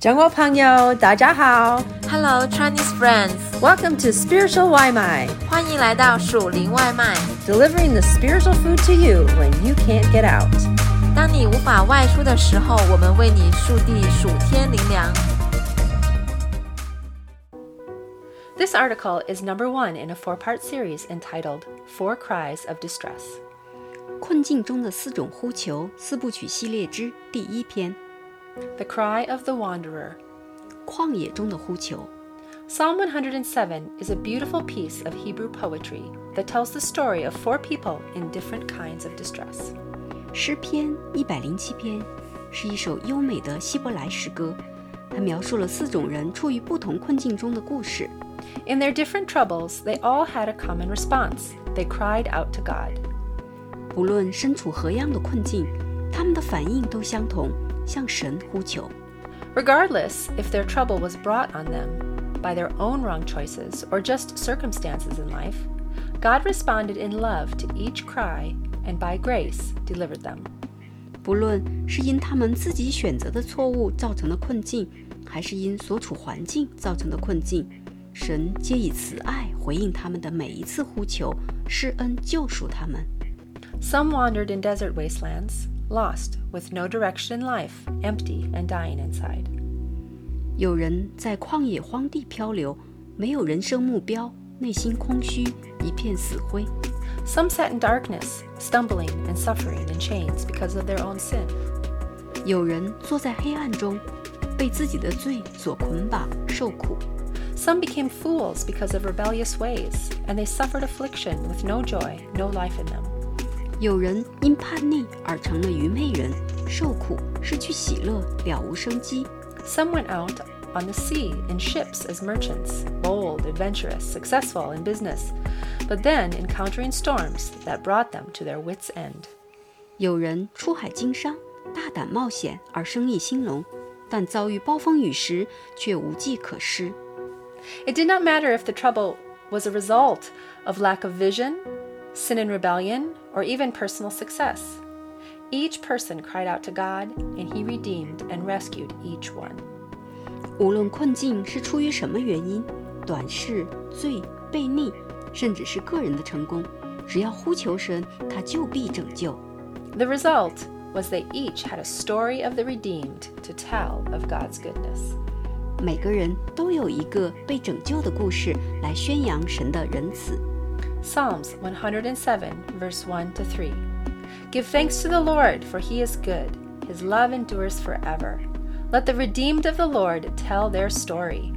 中国朋友，大家好 Hello Chinese friends， ，Welcome to Spiritual 外卖欢迎来到属灵外卖。 ，delivering the spiritual food to you when you can't get out。当你无法外出的时候，我们为你速递属天灵粮。 This article is number one in a four-part series entitled Four Cries of Distress. 困境中的四种呼求四部曲系列之第一篇： The Cry of the Wanderer. 旷野中的呼求。 Psalm 107 is a beautiful piece of Hebrew poetry that tells the story of four people in different kinds of distress. 诗篇一百零七篇是一首优美的希伯来诗歌，它描述了四种人处于不同困境中的故事。 In their different troubles, they all had a common response. They cried out to God. 不论身处何样的困境，他们的反应都相同， 向神呼求。 Regardless if their trouble was brought on them by their own wrong choices or just circumstances in life, God responded in love to each cry and by grace delivered them. 不论是因他们自己选择的错误造成的困境，还是因所处环境造成的困境，神皆以慈爱回应他们的每一次呼求，施恩救赎他们。 Some wandered in desert wastelands, lost, with no direction in life, empty and dying inside. 有人在旷野荒地漂流，没有人生目标，内心空虚，一片死灰； Some sat in darkness, stumbling and suffering in chains because of their own sin. 有人坐在黑暗中，被自己的罪所捆绑，受苦； Some became fools because of rebellious ways, and they suffered affliction with no joy, no life in them. 有人因叛逆而成了愚昧人，受苦，失去喜乐，了无生机； Some went out on the sea in ships as merchants, bold, adventurous, successful in business, but then encountering storms that brought them to their wits' end. 有人出海经商，大胆冒险而生意兴隆，但遭遇暴风雨时却无计可施。 It did not matter if the trouble was a result of lack of vision, sin and rebellion, or even personal success. Each person cried out to God, and He redeemed and rescued each one. 无论困境是出于什么原因，短视、罪、悖逆，甚至是个人的成功，只要呼求神，他就必拯救。 The result was they each had a story of the redeemed to tell of God's goodness. 每个人都有一个被拯救的故事来宣扬神的仁慈。 Psalms 107, verse 1 to 3. Give thanks to the Lord, for he is good. His love endures forever. Let the redeemed of the Lord tell their story.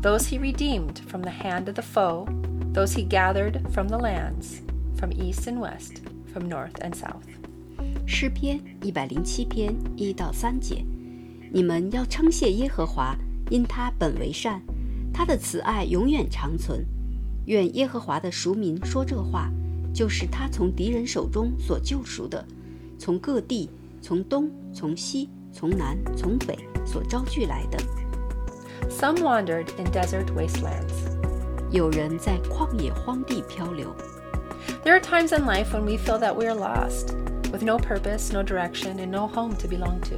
Those he redeemed from the hand of the foe, those he gathered from the lands, from east and west, from north and south. 诗篇一百零七篇一到三节，你们要称谢耶和华，因他本为善，他的慈爱永远长存。 愿耶和华的赎民说这话，就是他从敌人手中所救赎的，从各地，从东，从西，从南，从北所招聚来的。 Some wandered in desert wastelands. 有人在旷野荒地漂流， There are times in life when we feel that we are lost, with no purpose, no direction, and no home to belong to.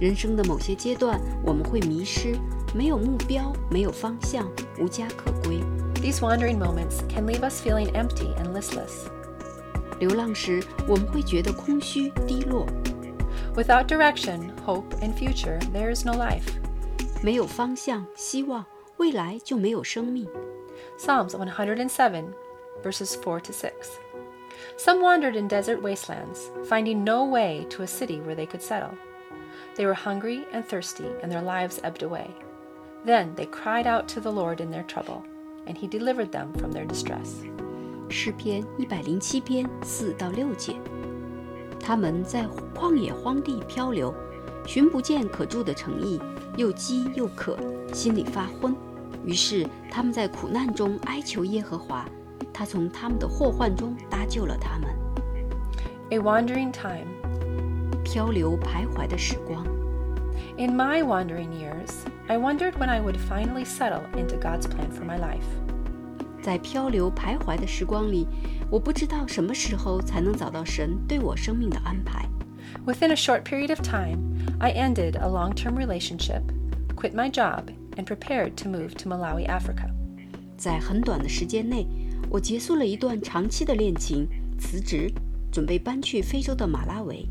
人生的某些阶段，我们会迷失，没有目标，没有方向，无家可归。 These wandering moments can leave us feeling empty and listless. 流浪时，我们会觉得空虚、低落， Without direction, hope, and future, there is no life. 没有方向、希望，未来就没有生命。 Psalms 107, verses 4 to 6. Some wandered in desert wastelands, finding no way to a city where they could settle. They were hungry and thirsty, and their lives ebbed away. Then they cried out to the Lord in their trouble, and he delivered them from their distress. 诗篇一百零七篇四到六节，他们在旷野荒地漂流，寻不见可住的城邑，又饥又渴，心里发昏。于是他们在苦难中哀求耶和华，他从他们的祸患中搭救了他们。A wandering time，漂流徘徊的时光。In my wandering years. I wondered when I would finally settle into God's plan for my life. 在漂流徘徊的时光里，我不知道什么时候才能找到神对我生命的安排。 Within a short period of time, I ended a long term relationship quit my job, and prepared to move to Malawi, Africa. 在很短的时间内，我结束了一段长期的恋情，辞职，准备搬去非洲的马拉维。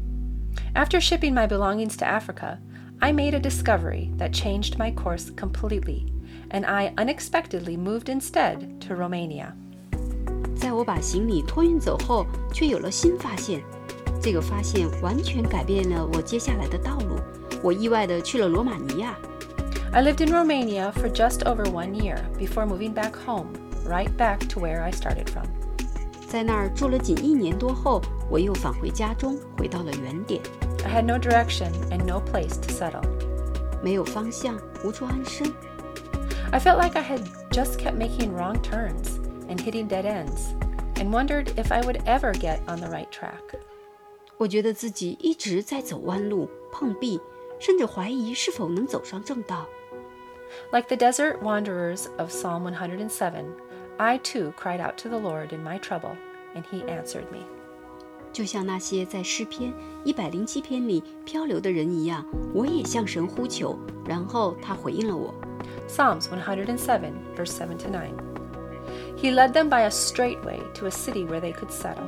After shipping my belongings to Africa, I made a discovery that changed my course completely, and I unexpectedly moved instead to Romania. 在我把行李托运走后，却有了新发现。这个发现完全改变了我接下来的道路。我意外地去了罗马尼亚。 I lived in Romania for just over one year before moving back home, right back to where I started from. 在那儿住了仅一年多后，我又返回家中，回到了原点。 I had no direction and no place to settle. 没有方向，无处安身。 I felt like I had just kept making wrong turns and hitting dead ends, and wondered if I would ever get on the right track. 我觉得自己一直在走弯路、碰壁，甚至怀疑是否能走上正道。 Like the desert wanderers of Psalm 107, I too cried out to the Lord in my trouble, and he answered me. 就像那些在诗篇一百零七篇里漂流的人一样，我也向神呼求，然后他回应了我。 Psalms 107, verse 7 to 9. He led them by a straight way to a city where they could settle.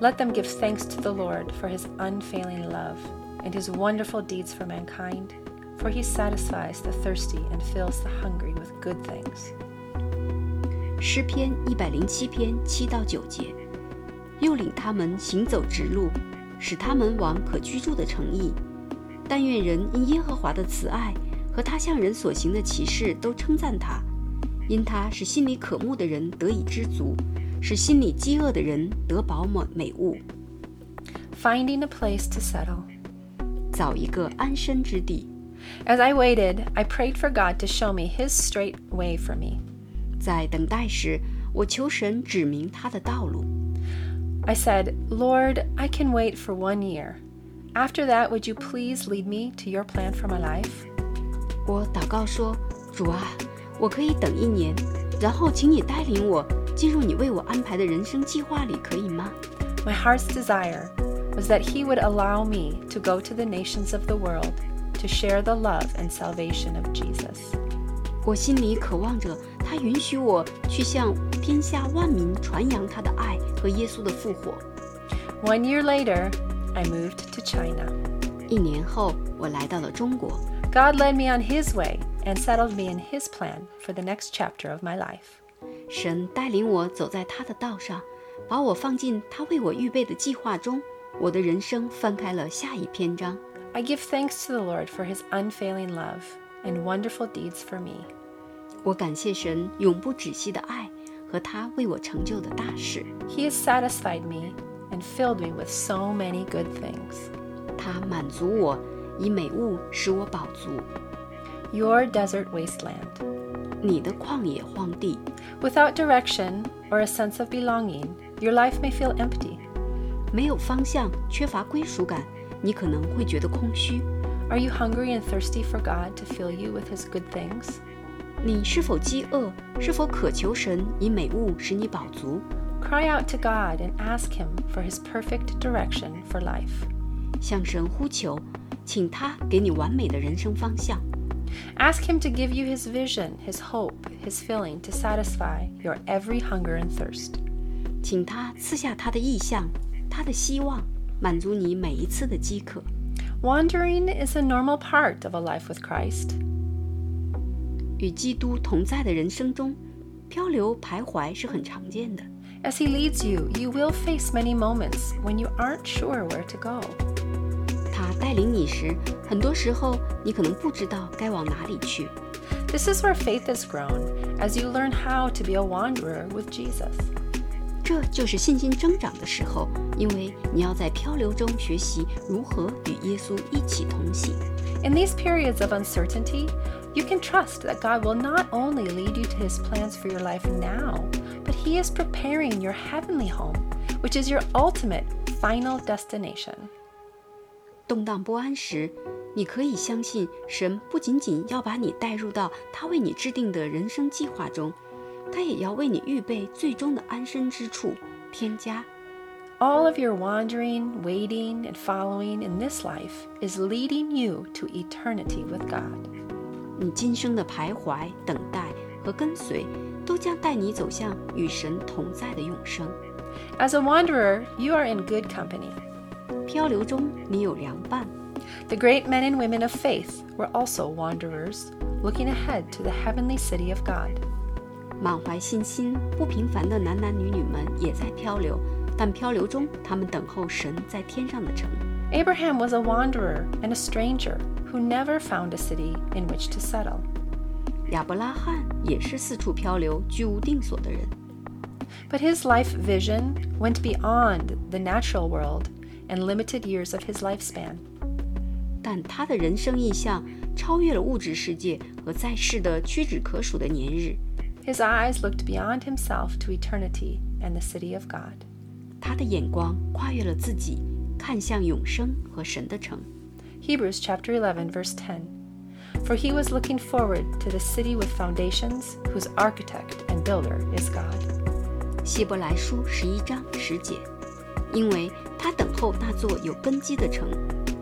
Let them give thanks to the Lord for his unfailing love and his wonderful deeds for mankind, for he satisfies the thirsty and fills the hungry with good things. 诗篇一百零七篇七到九节， 又领他们行走直路，使他们往可居住的城邑。但愿人因耶和华的慈爱和他向人所行的奇事都称赞他，因他使心里渴慕的人得以知足，使心里饥饿的人得饱美美物， Finding a place to settle. 找一个安身之地。 As I waited, I prayed for God to show me his straight way for me. 在等待时，我求神指明他的道路。 I said, Lord, I can wait for one year. After that, would you please lead me to your plan for my life? 我祷告说：“主啊，我可以等一年，然后请你带领我进入你为我安排的人生计划里，可以吗？ My heart's desire was that He would allow me to go to the nations of the world to share the love and salvation of Jesus. 我心里渴望着 他允许我去向天下万民传扬他的爱和耶稣的复活。 One year later, I moved to China. 一年后，我来到了中国， God led me on His way and settled me in His plan for the next chapter of my life. 神带领我走在他的道上，把我放进他为我预备的计划中。我的人生翻开了下一篇章。 I give thanks to the Lord for His unfailing love and wonderful deeds for me. 我感谢神永不止息的爱和他为我成就的大事。 He has satisfied me and filled me with so many good things. 他满足我，以美物使我饱足。 Your desert wasteland. 你的旷野荒地， Without direction or a sense of belonging, your life may feel empty. 没有方向，缺乏归属感，你可能会觉得空虚。 Are you hungry and thirsty for God to fill you with His good things? 你是否饥饿？是否渴求神以美物使你饱足？ Cry out to God and ask Him for His perfect direction for life. 向神呼求，请他给你完美的人生方向。 Ask Him to give you His vision, His hope, His filling to satisfy your every hunger and thirst. 请他赐下他的意象，他的希望，满足你每一次的饥渴。 Wandering is a normal part of a life with Christ. 与基督同在的人生中，漂流徘徊是很常见的。 As He leads you, you will face many moments when you aren't sure where to go. 他带领你时，很多时候你可能不知道该往哪里去。 This is where faith is grown as you learn how to be a wanderer with Jesus. 这就是信心增长的时候，因为你要在漂流中学习如何与耶稣一起同行。 In these periods of uncertainty, you can trust that God will not only lead you to his plans for your life now, but he is preparing your heavenly home, which is your ultimate final destination. 动荡不安时，你可以相信神不仅仅要把你带入到他为你制定的人生计划中，他也要为你预备最终的安身之处——天家。 All of your wandering, waiting, and following in this life is leading you to eternity with God. 你今生的徘徊、等待和跟随，都将带你走向与神同在的永生。 As a wanderer, you are in good company. 漂流中，你有良伴。 The great men and women of faith were also wanderers, looking ahead to the heavenly city of God. 满怀信心、不平凡的男男女女们也在漂流，但漂流中，他们等候神在天上的城。 Abraham was a wanderer and a stranger who never found a city in which to settle. 亚伯拉罕也是四处漂流、居无定所的人， But his life vision went beyond the natural world and limited years of his lifespan. 但他的人生意向超越了物质世界和在世的屈指可数的年日。 His eyes looked beyond himself to eternity and the city of God. 他的眼光跨越了自己，看向永生和神的城。 Hebrews chapter 11 verse 10. For he was looking forward to the city with foundations, whose architect and builder is God. 希伯来书十一章十节，因为他等候那座有根基的城，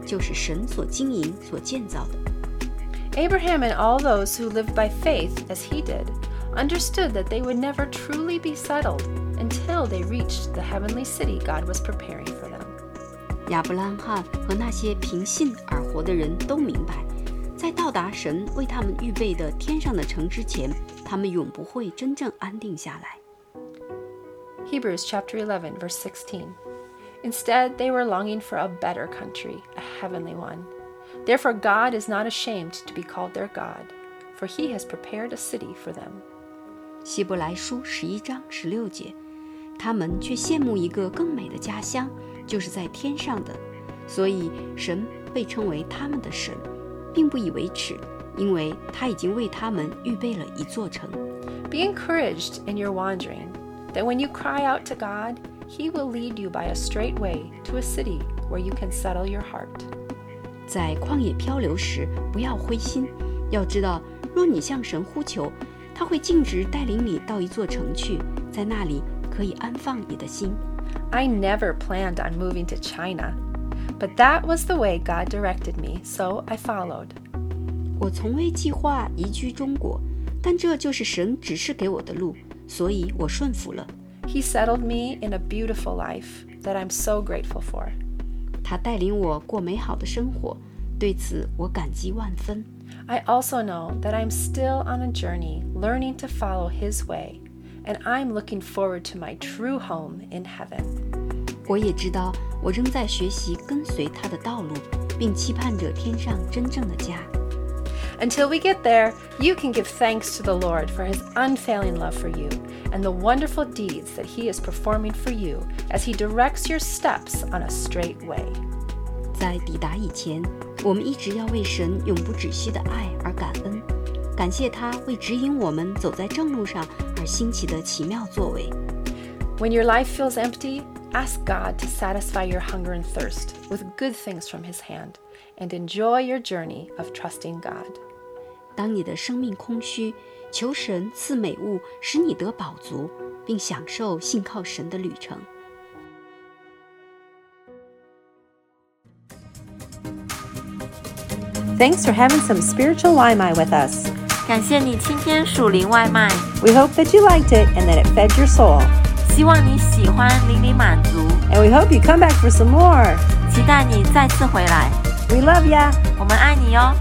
就是神所经营、所建造的。 Abraham and all those who lived by faith as he did understood that they would never truly be settled until they reached the heavenly city God was preparing for them. 亚伯拉罕和那些凭信而 活的人都明白，在到达神为他们预备的天上的城之前，他们永不会真正安定下来。 Hebrews chapter 11 verse 16. Instead, they were longing for a better country, a heavenly one. Therefore, God is not ashamed to be called their God, for he has prepared a city for them. 希伯来书十一章十六节，他们却羡慕一个更美的家乡，就是在天上的，所以神 被称为他们的神，并不以为耻，因为他已经为他们预备了一座城。 Be encouraged in your wandering, that when you cry out to God, he will lead you by a straight way to a city where you can settle your heart. 在旷野漂流时，不要灰心，要知道，若你向神呼求，他会径直带领你到一座城去，在那里可以安放你的心。 I never planned on moving to China, but that was the way God directed me, so I followed. 我从未计划移居中国，但这就是神指示给我的路，所以我顺服了。 He settled me in a beautiful life that I'm so grateful for. 他带领我过美好的生活，对此我感激万分。 I also know that I'm still on a journey learning to follow His way, and I'm looking forward to my true home in heaven. 我也知道，我仍在学习跟随他的道路，并期盼着天上真正的家。 Until we get there, you can give thanks to the Lord for His unfailing love for you and the wonderful deeds that He is performing for you as He directs your steps on a straight way. 在抵达以前，我们一直要为神永不止息的爱而感恩，感谢他为指引我们走在正路上而兴起的奇妙作为。 When your life feels empty, ask God to satisfy your hunger and thirst with good things from His hand and enjoy your journey of trusting God. 当你的生命空虚，求神赐美物，使你得饱足，并享受信靠神的旅程。 Thanks for having some spiritual Limai with us. 感谢你今天属灵外卖， We hope that you liked it and that it fed your soul. 希望你喜欢，淋漓满足，And we hope you come back for some more. 期待你再次回来，We love ya. 我们爱你哟。